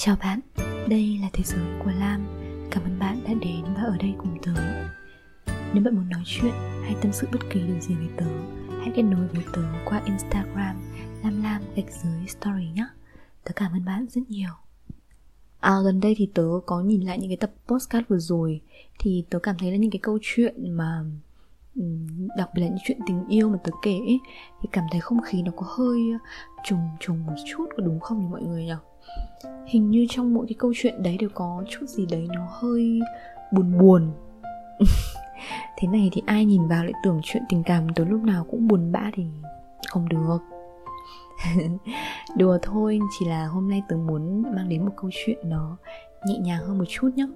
Chào bạn, đây là Thế giới của Lam. Cảm ơn bạn đã đến và ở đây cùng tớ. Nếu bạn muốn nói chuyện hay tâm sự bất kỳ điều gì với tớ Hãy kết nối với tớ qua Instagram Lam Lam gạch dưới story nhé. Tớ cảm ơn bạn rất nhiều. À gần đây thì tớ có nhìn lại những cái tập postcard vừa rồi. Thì tớ cảm thấy là những cái câu chuyện mà đặc biệt là những chuyện tình yêu mà tớ kể ấy, thì cảm thấy không khí nó có hơi trùng trùng một chút có đúng không thì mọi người nhỉ? Hình như trong mỗi cái câu chuyện đấy đều có chút gì đấy nó hơi buồn buồn. Thế này thì ai nhìn vào lại tưởng chuyện tình cảm từ lúc nào cũng buồn bã thì không được. Đùa thôi, chỉ là hôm nay tớ muốn mang đến một câu chuyện nó nhẹ nhàng hơn một chút nhé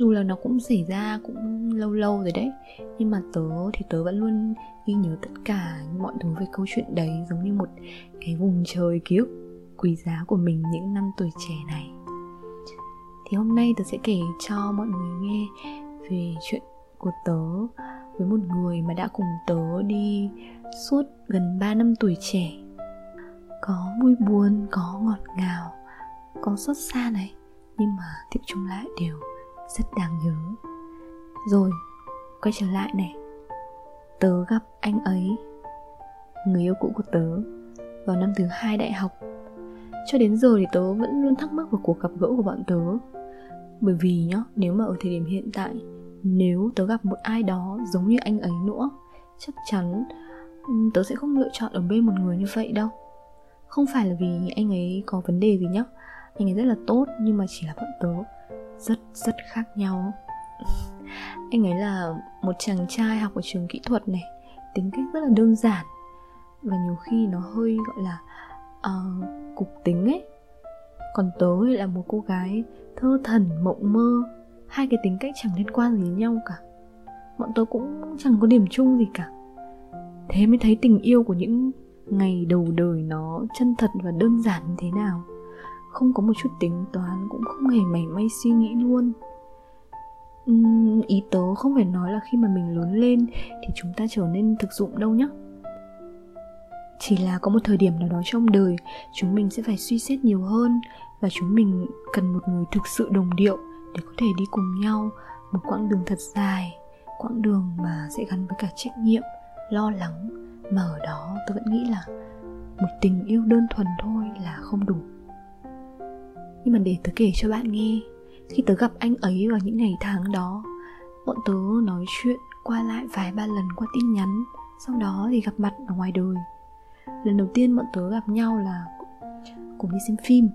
dù là nó cũng xảy ra cũng lâu lâu rồi đấy, nhưng mà tớ thì tớ vẫn luôn ghi nhớ tất cả mọi thứ về câu chuyện đấy giống như một cái vùng trời ký ức quý giá của mình những năm tuổi trẻ này. Thì hôm nay tớ sẽ kể cho mọi người nghe về chuyện của tớ với một người mà đã cùng tớ đi suốt gần 3 năm tuổi trẻ. Có vui buồn, có ngọt ngào, có xót xa này, nhưng mà tiệu chung lại đều rất đáng nhớ. Rồi, quay trở lại này. Tớ gặp anh ấy, người yêu cũ của tớ, vào năm thứ hai đại học cho đến giờ thì tớ vẫn luôn thắc mắc về cuộc gặp gỡ của bọn tớ. Bởi vì nhá, nếu mà ở thời điểm hiện tại, nếu tớ gặp một ai đó giống như anh ấy nữa, chắc chắn tớ sẽ không lựa chọn ở bên một người như vậy đâu. Không phải là vì anh ấy có vấn đề gì nhá. Anh ấy rất là tốt, nhưng mà chỉ là bọn tớ rất rất khác nhau. Anh ấy là một chàng trai học ở trường kỹ thuật này, tính cách rất là đơn giản. Và nhiều khi nó hơi, gọi là uh, cục tính ấy. Còn tớ là một cô gái thơ thần mộng mơ. Hai cái tính cách chẳng liên quan gì đến nhau cả. Bọn tớ cũng chẳng có điểm chung gì cả. Thế mới thấy tình yêu của những ngày đầu đời nó chân thật và đơn giản như thế nào. Không có một chút tính toán cũng không hề mảy may suy nghĩ luôn. Uhm, ý tớ không phải nói là khi mà mình lớn lên thì chúng ta trở nên thực dụng đâu nhé chỉ là có một thời điểm nào đó trong đời, chúng mình sẽ phải suy xét nhiều hơn và chúng mình cần một người thực sự đồng điệu để có thể đi cùng nhau một quãng đường thật dài, quãng đường mà sẽ gắn với cả trách nhiệm, lo lắng. Mà ở đó tôi vẫn nghĩ là một tình yêu đơn thuần thôi là không đủ. Nhưng mà để tớ kể cho bạn nghe, khi tớ gặp anh ấy vào những ngày tháng đó, bọn tớ nói chuyện qua lại vài ba lần qua tin nhắn, sau đó thì gặp mặt ở ngoài đời lần đầu tiên bọn tớ gặp nhau là cùng đi xem phim.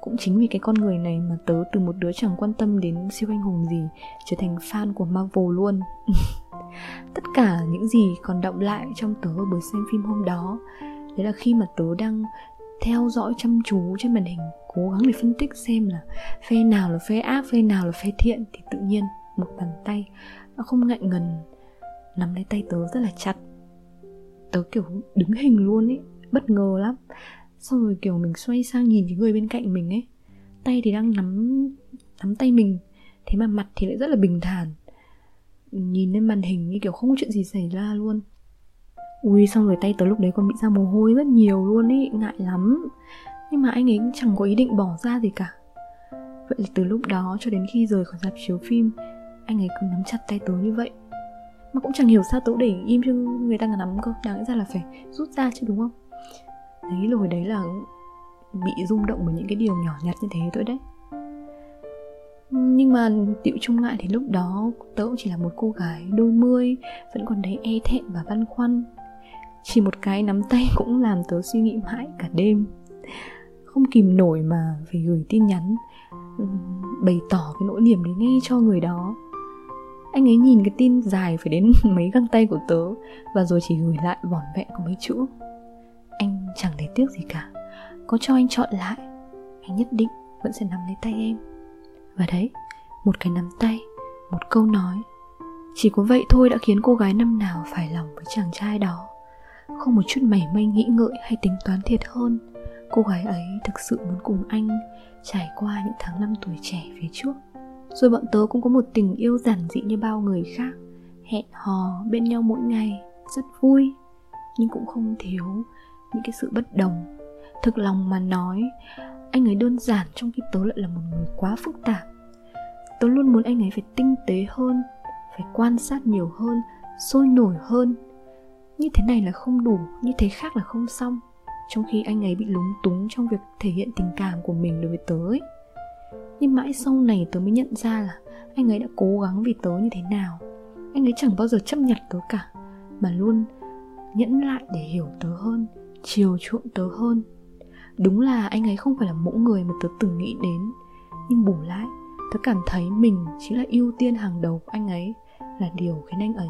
Cũng chính vì cái con người này mà tớ từ một đứa chẳng quan tâm đến siêu anh hùng gì trở thành fan của Marvel luôn. Tất cả những gì còn động lại trong tớ bởi buổi xem phim hôm đó, đấy là khi mà tớ đang theo dõi chăm chú trên màn hình, cố gắng để phân tích xem là phe nào là phe ác, phe nào là phe thiện, thì tự nhiên một bàn tay nó không ngại ngần nắm lấy tay tớ rất là chặt tớ kiểu đứng hình luôn ấy bất ngờ lắm. Xong rồi kiểu mình xoay sang nhìn cái người bên cạnh mình ấy, tay thì đang nắm nắm tay mình, thế mà mặt thì lại rất là bình thản. Nhìn lên màn hình như kiểu không có chuyện gì xảy ra luôn. Ui, xong rồi tay tớ lúc đấy còn bị ra mồ hôi rất nhiều luôn ấy ngại lắm. Nhưng mà anh ấy chẳng có ý định bỏ ra gì cả. Vậy là từ lúc đó cho đến khi rời khỏi dạp chiếu phim, anh ấy cứ nắm chặt tay tớ như vậy mà cũng chẳng hiểu sao tớ để im cho người ta nắm cơ. Đáng lẽ ra là phải rút ra chứ, đúng không? Đấy rồi đấy là bị rung động bởi những cái điều nhỏ nhặt như thế thôi đấy. Nhưng mà tiệu chung lại thì lúc đó tớ cũng chỉ là một cô gái đôi mươi, vẫn còn thấy e thẹn và băn khoăn. Chỉ một cái nắm tay cũng làm tớ suy nghĩ mãi cả đêm. Không kìm nổi mà phải gửi tin nhắn ừ, bày tỏ cái nỗi niềm đấy ngay cho người đó anh ấy nhìn cái tin dài phải đến mấy găng tay của tớ và rồi chỉ gửi lại vỏn vẹn có mấy chữ. Anh chẳng thấy tiếc gì cả. Có cho anh chọn lại, anh nhất định vẫn sẽ nắm lấy tay em. Và đấy, một cái nắm tay, một câu nói. Chỉ có vậy thôi đã khiến cô gái năm nào phải lòng với chàng trai đó. Không một chút mảy may nghĩ ngợi hay tính toán thiệt hơn, cô gái ấy thực sự muốn cùng anh trải qua những tháng năm tuổi trẻ phía trước rồi bọn tớ cũng có một tình yêu giản dị như bao người khác. Hẹn hò bên nhau mỗi ngày, rất vui. Nhưng cũng không thiếu những cái sự bất đồng. Thực lòng mà nói, anh ấy đơn giản trong khi tớ lại là một người quá phức tạp. Tớ luôn muốn anh ấy phải tinh tế hơn, phải quan sát nhiều hơn, sôi nổi hơn. Như thế này là không đủ, như thế khác là không xong. Trong khi anh ấy bị lúng túng trong việc thể hiện tình cảm của mình đối với tớ ấy nhưng mãi sau này tớ mới nhận ra là anh ấy đã cố gắng vì tớ như thế nào. Anh ấy chẳng bao giờ chấp nhận tớ cả mà luôn nhẫn lại để hiểu tớ hơn chiều chuộng tớ hơn. Đúng là anh ấy không phải là mẫu người mà tớ từng nghĩ đến nhưng bù lại tớ cảm thấy mình chính là ưu tiên hàng đầu của anh ấy là điều khiến anh ấy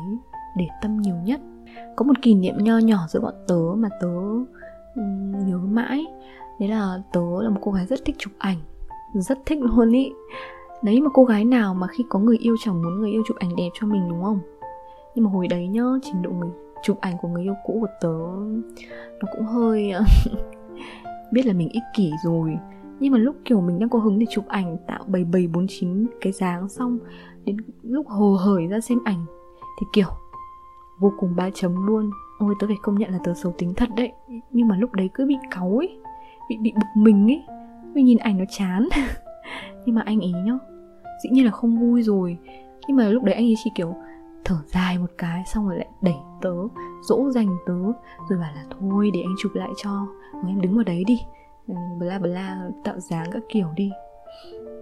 để tâm nhiều nhất. Có một kỷ niệm nho nhỏ giữa bọn tớ mà tớ um, nhớ mãi đấy là tớ là một cô gái rất thích chụp ảnh rất thích luôn ý. Đấy, mà cô gái nào mà khi có người yêu chẳng muốn người yêu chụp ảnh đẹp cho mình, đúng không? Nhưng mà hồi đấy nhá, trình độ người chụp ảnh của người yêu cũ của tớ nó cũng hơi ờ, biết là mình ích kỷ rồi. Nhưng mà lúc kiểu mình đang có hứng để chụp ảnh, tạo bảy bảy bốn chín cái dáng xong, đến lúc hồ hởi ra xem ảnh, thì kiểu vô cùng ba chấm luôn. Ôi, tớ phải công nhận là tớ xấu tính thật đấy. Nhưng mà lúc đấy cứ bị cáu ấy, bị bị bực mình ấy mình nhìn ảnh nó chán, nhưng mà anh ý nhá, dĩ nhiên là không vui rồi. Nhưng mà lúc đấy anh ấy chỉ kiểu thở dài một cái, xong rồi lại đẩy tớ, dỗ dành tớ, rồi bảo là thôi để anh chụp lại cho rồi em đứng vào đấy đi. Ừ, bla bla, tạo dáng các kiểu đi.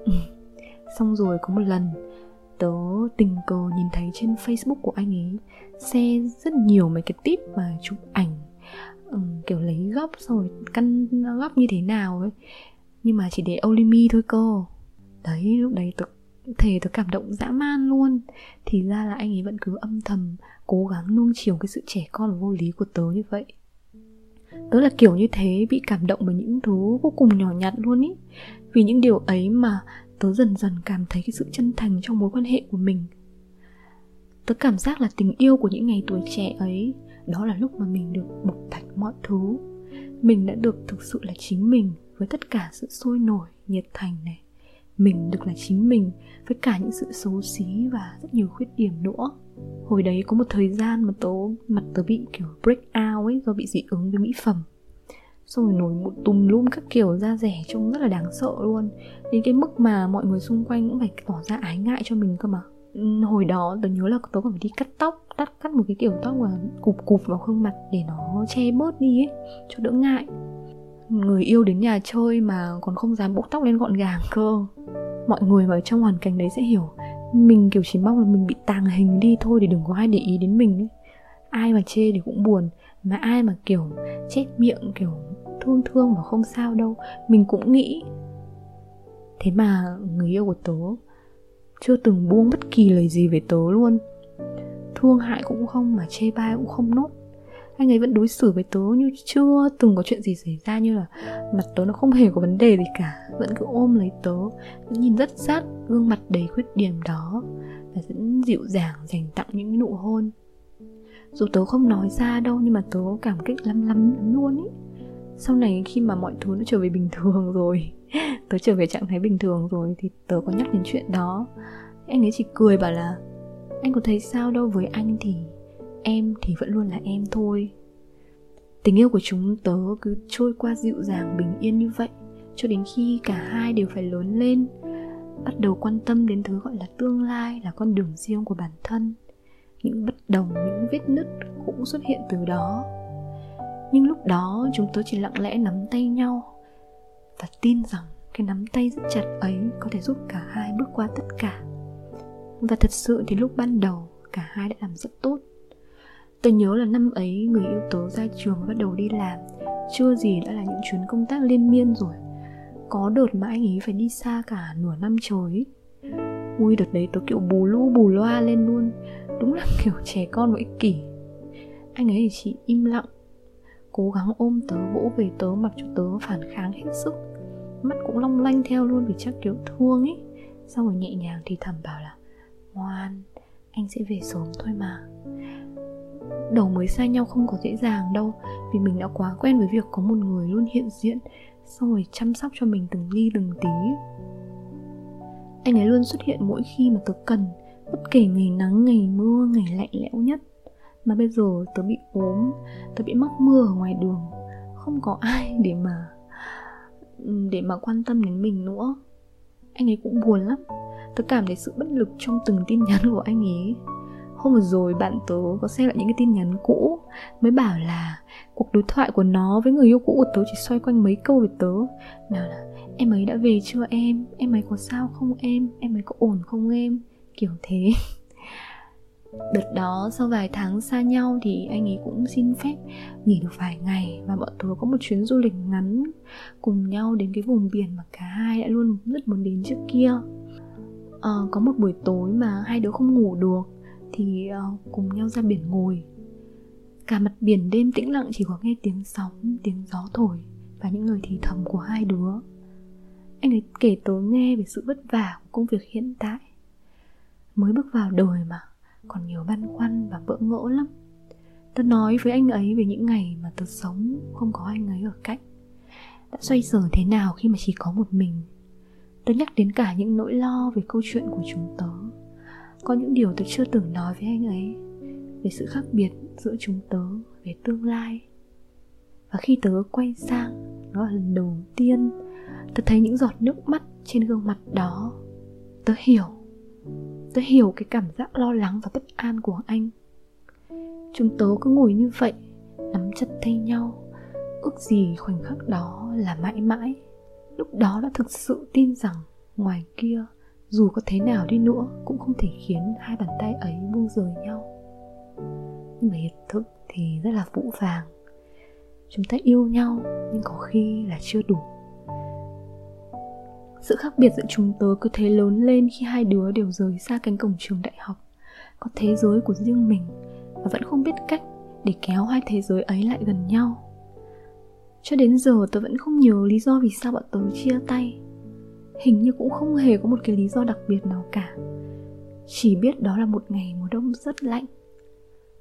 Ừ. xong rồi có một lần, tớ tình cờ nhìn thấy trên facebook của anh ấy xe rất nhiều mấy cái tip mà chụp ảnh ừ, kiểu lấy góc, xong rồi căn góc như thế nào ấy nhưng mà chỉ để only me thôi cơ. Đấy, lúc đấy tôi, thề tôi cảm động dã man luôn. Thì ra là anh ấy vẫn cứ âm thầm, cố gắng nuông chiều cái sự trẻ con và vô lý của tớ như vậy. Tớ là kiểu như thế, bị cảm động bởi những thứ vô cùng nhỏ nhặt luôn ý. Vì những điều ấy mà tớ dần dần cảm thấy cái sự chân thành trong mối quan hệ của mình. Tớ cảm giác là tình yêu của những ngày tuổi trẻ ấy, đó là lúc mà mình được bộc bạch mọi thứ. Mình đã được thực sự là chính mình với tất cả sự sôi nổi, nhiệt thành này. Mình được là chính mình với cả những sự xấu xí và rất nhiều khuyết điểm nữa. Hồi đấy có một thời gian mà tớ, mặt tớ bị kiểu break out ấy, do bị dị ứng với mỹ phẩm. Xong rồi nổi một tùm lum các kiểu, da rẻ trông rất là đáng sợ luôn. Đến cái mức mà mọi người xung quanh cũng phải tỏ ra ái ngại cho mình cơ mà. Hồi đó tớ nhớ là tớ còn phải đi cắt tóc, cắt cắt một cái kiểu tóc mà cụp cụp vào khuôn mặt để nó che bớt đi ấy, cho đỡ ngại người yêu đến nhà chơi mà còn không dám buộc tóc lên gọn gàng cơ. Mọi người mà ở trong hoàn cảnh đấy sẽ hiểu, mình kiểu chỉ mong là mình bị tàng hình đi thôi để đừng có ai để ý đến mình ấy. Ai mà chê thì cũng buồn, mà ai mà kiểu chết miệng, kiểu thương thương mà không sao đâu. Mình cũng nghĩ. Thế mà người yêu của tớ chưa từng buông bất kỳ lời gì về tớ luôn. Thương hại cũng không mà chê bai cũng không nốt anh ấy vẫn đối xử với tớ như chưa từng có chuyện gì xảy ra như là mặt tớ nó không hề có vấn đề gì cả. Vẫn cứ ôm lấy tớ vẫn nhìn rất sát gương mặt đầy khuyết điểm đó và vẫn dịu dàng dành tặng những nụ hôn. Dù tớ không nói ra đâu nhưng mà tớ cảm kích lắm lắm, lắm luôn ý. Sau này khi mà mọi thứ nó trở về bình thường rồi tớ trở về trạng thái bình thường rồi thì tớ có nhắc đến chuyện đó. Anh ấy chỉ cười bảo là anh có thấy sao đâu với anh thì em thì vẫn luôn là em thôi. Tình yêu của chúng tớ cứ trôi qua dịu dàng, bình yên như vậy, cho đến khi cả hai đều phải lớn lên, bắt đầu quan tâm đến thứ gọi là tương lai, là con đường riêng của bản thân. Những bất đồng, những vết nứt cũng xuất hiện từ đó. Nhưng lúc đó, chúng tớ chỉ lặng lẽ nắm tay nhau và tin rằng cái nắm tay rất chặt ấy có thể giúp cả hai bước qua tất cả. Và thật sự thì lúc ban đầu, cả hai đã làm rất tốt tôi nhớ là năm ấy người yêu tớ ra trường bắt đầu đi làm. Chưa gì đã là những chuyến công tác liên miên rồi. Có đợt mà anh ấy phải đi xa cả nửa năm trời ui, đợt đấy tớ kiểu bù lu, bù loa lên luôn. Đúng là kiểu trẻ con với kỷ. Anh ấy thì chỉ im lặng, cố gắng ôm tớ, vỗ về tớ, mặc cho tớ phản kháng hết sức. Mắt cũng long lanh theo luôn vì chắc kiểu thương ấy. Xong rồi nhẹ nhàng thì thầm bảo là, ngoan, anh sẽ về sớm thôi mà đầu mới xa nhau không có dễ dàng đâu, vì mình đã quá quen với việc có một người luôn hiện diện, xong rồi chăm sóc cho mình từng ly từng tí. Anh ấy luôn xuất hiện mỗi khi mà tớ cần, bất kể ngày nắng, ngày mưa, ngày lạnh lẽo nhất. Mà bây giờ tớ bị ốm, tớ bị mắc mưa ở ngoài đường, không có ai để mà để mà quan tâm đến mình nữa. Anh ấy cũng buồn lắm, tớ cảm thấy sự bất lực trong từng tin nhắn của anh ấy hôm vừa rồi bạn tớ có xem lại những cái tin nhắn cũ mới bảo là cuộc đối thoại của nó với người yêu cũ của tớ chỉ xoay quanh mấy câu về tớ. Nào là em ấy đã về chưa em? Em ấy có sao không em? Em ấy có ổn không em? Kiểu thế. Đợt đó sau vài tháng xa nhau thì anh ấy cũng xin phép nghỉ được vài ngày và bọn tớ có một chuyến du lịch ngắn cùng nhau đến cái vùng biển mà cả hai đã luôn rất muốn đến trước kia. À, có một buổi tối mà hai đứa không ngủ được thì uh, cùng nhau ra biển ngồi. Cả mặt biển đêm tĩnh lặng chỉ có nghe tiếng sóng, tiếng gió thổi và những lời thì thầm của hai đứa. Anh ấy kể tớ nghe về sự vất vả của công việc hiện tại. Mới bước vào đời mà còn nhiều băn khoăn và bỡ ngỡ lắm tớ nói với anh ấy về những ngày mà tớ sống không có anh ấy ở cạnh đã xoay sở thế nào khi mà chỉ có một mình tớ nhắc đến cả những nỗi lo về câu chuyện của chúng tớ có những điều tớ chưa từng nói với anh ấy về sự khác biệt giữa chúng tớ về tương lai. Và khi tớ quay sang, đó là lần đầu tiên tớ thấy những giọt nước mắt trên gương mặt đó. Tớ hiểu Tớ hiểu cái cảm giác lo lắng và bất an của anh. Chúng tớ cứ ngồi như vậy, Nắm chặt tay nhau. Ước gì khoảnh khắc đó là mãi mãi. Lúc đó đã thực sự tin rằng Ngoài kia dù có thế nào đi nữa, Cũng không thể khiến hai bàn tay ấy buông rời nhau. Nhưng mà hiện thực thì rất là vũ vàng. Chúng ta yêu nhau, Nhưng có khi là chưa đủ. Sự khác biệt giữa chúng tớ cứ thế lớn lên khi hai đứa đều rời xa cánh cổng trường đại học, Có thế giới của riêng mình, Và vẫn không biết cách để kéo hai thế giới ấy lại gần nhau. Cho đến giờ tớ vẫn không nhớ lý do vì sao bọn tớ chia tay. Hình như cũng không hề có một cái lý do đặc biệt nào cả. Chỉ biết đó là một ngày mùa đông rất lạnh.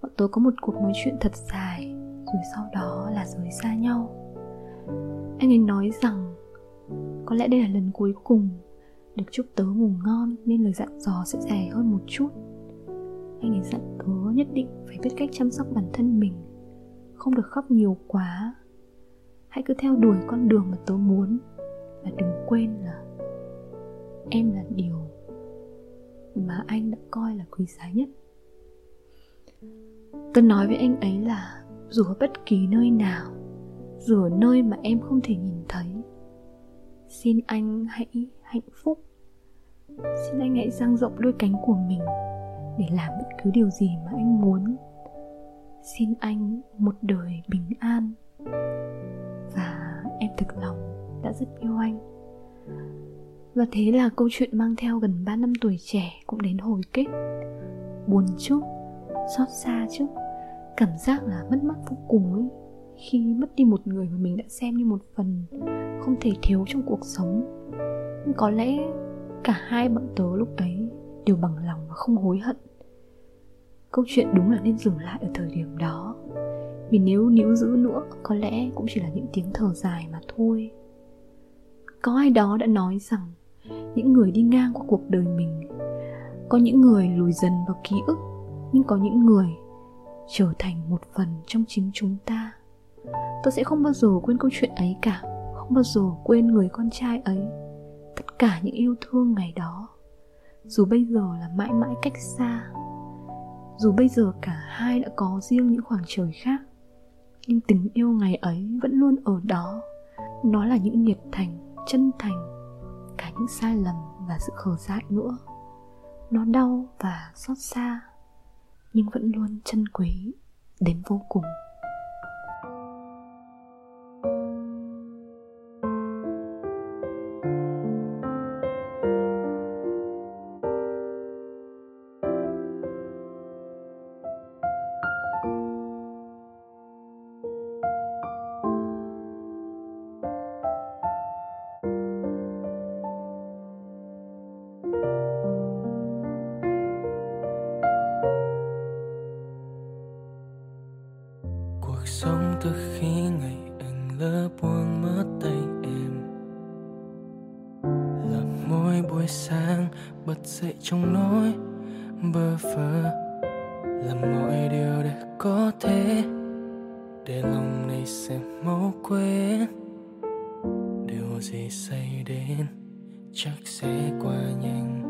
Bọn tôi có một cuộc nói chuyện thật dài, Rồi sau đó là rời xa nhau. Anh ấy nói rằng, có lẽ đây là lần cuối cùng được chúc tớ ngủ ngon nên lời dặn dò sẽ dài hơn một chút. Anh ấy dặn tớ nhất định phải biết cách chăm sóc bản thân mình, không được khóc nhiều quá. Hãy cứ theo đuổi con đường mà tớ muốn và đừng quên là em là điều mà anh đã coi là quý giá nhất. Tôi nói với anh ấy là dù ở bất kỳ nơi nào, dù ở nơi mà em không thể nhìn thấy, xin anh hãy hạnh phúc. Xin anh hãy dang rộng đôi cánh của mình để làm bất cứ điều gì mà anh muốn. Xin anh một đời bình an. Và em thực lòng đã rất yêu anh và thế là câu chuyện mang theo gần 3 năm tuổi trẻ cũng đến hồi kết. Buồn chút, xót xa chút Cảm giác là mất mát vô cùng ấy. Khi mất đi một người mà mình đã xem như một phần không thể thiếu trong cuộc sống nhưng có lẽ cả hai bọn tớ lúc ấy đều bằng lòng và không hối hận. Câu chuyện đúng là nên dừng lại ở thời điểm đó. Vì nếu níu giữ nữa có lẽ cũng chỉ là những tiếng thở dài mà thôi. Có ai đó đã nói rằng những người đi ngang qua cuộc đời mình. Có những người lùi dần vào ký ức, nhưng có những người trở thành một phần trong chính chúng ta. Tôi sẽ không bao giờ quên câu chuyện ấy cả, không bao giờ quên người con trai ấy, tất cả những yêu thương ngày đó. Dù bây giờ là mãi mãi cách xa, dù bây giờ cả hai đã có riêng những khoảng trời khác, nhưng tình yêu ngày ấy vẫn luôn ở đó. Nó là những nhiệt thành, chân thành cả những sai lầm và sự khờ dại nữa. Nó đau và xót xa, nhưng vẫn luôn chân quý, đến vô cùng. Để lòng này sẽ mau quên. Điều gì xảy đến chắc sẽ qua nhanh.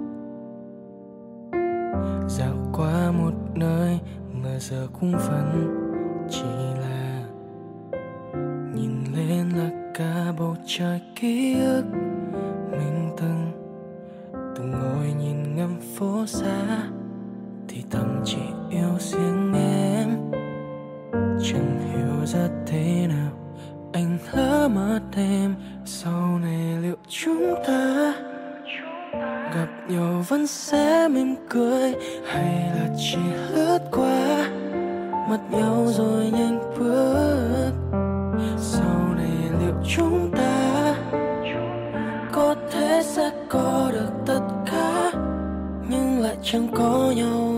Dạo qua một nơi mà giờ cũng vẫn chỉ là nhìn lên là cả bầu trời ký ức mình từng. Từng ngồi nhìn ngắm phố xa thì tâm chỉ ra thế nào? Anh lỡ mất em sau này liệu chúng ta gặp nhau vẫn sẽ mỉm cười hay là chỉ lướt qua? Mất nhau rồi nhanh bước. Sau này liệu chúng ta có thể sẽ có được tất cả, nhưng lại chẳng có nhau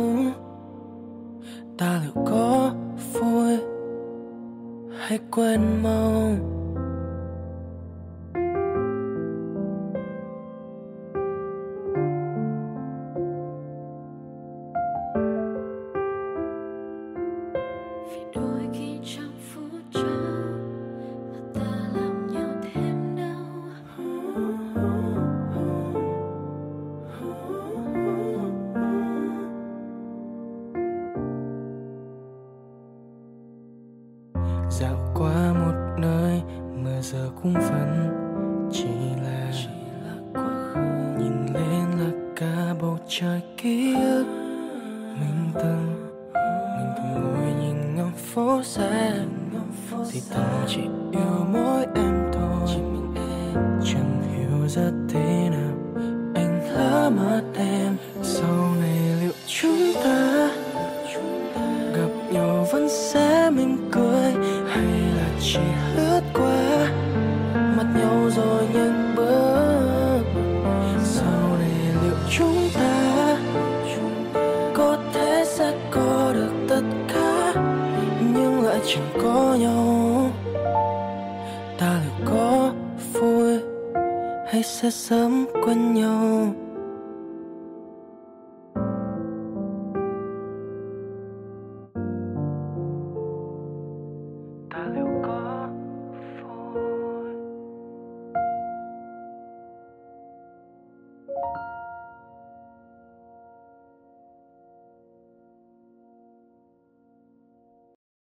hay quên bầu trời ký ức. Mình từng mình từng ngồi nhìn ngắm phố xa thì thầm chỉ yêu mỗi em thôi. Chẳng hiểu ra thế nhau. Ta liệu có vui hay sẽ sớm quên nhau.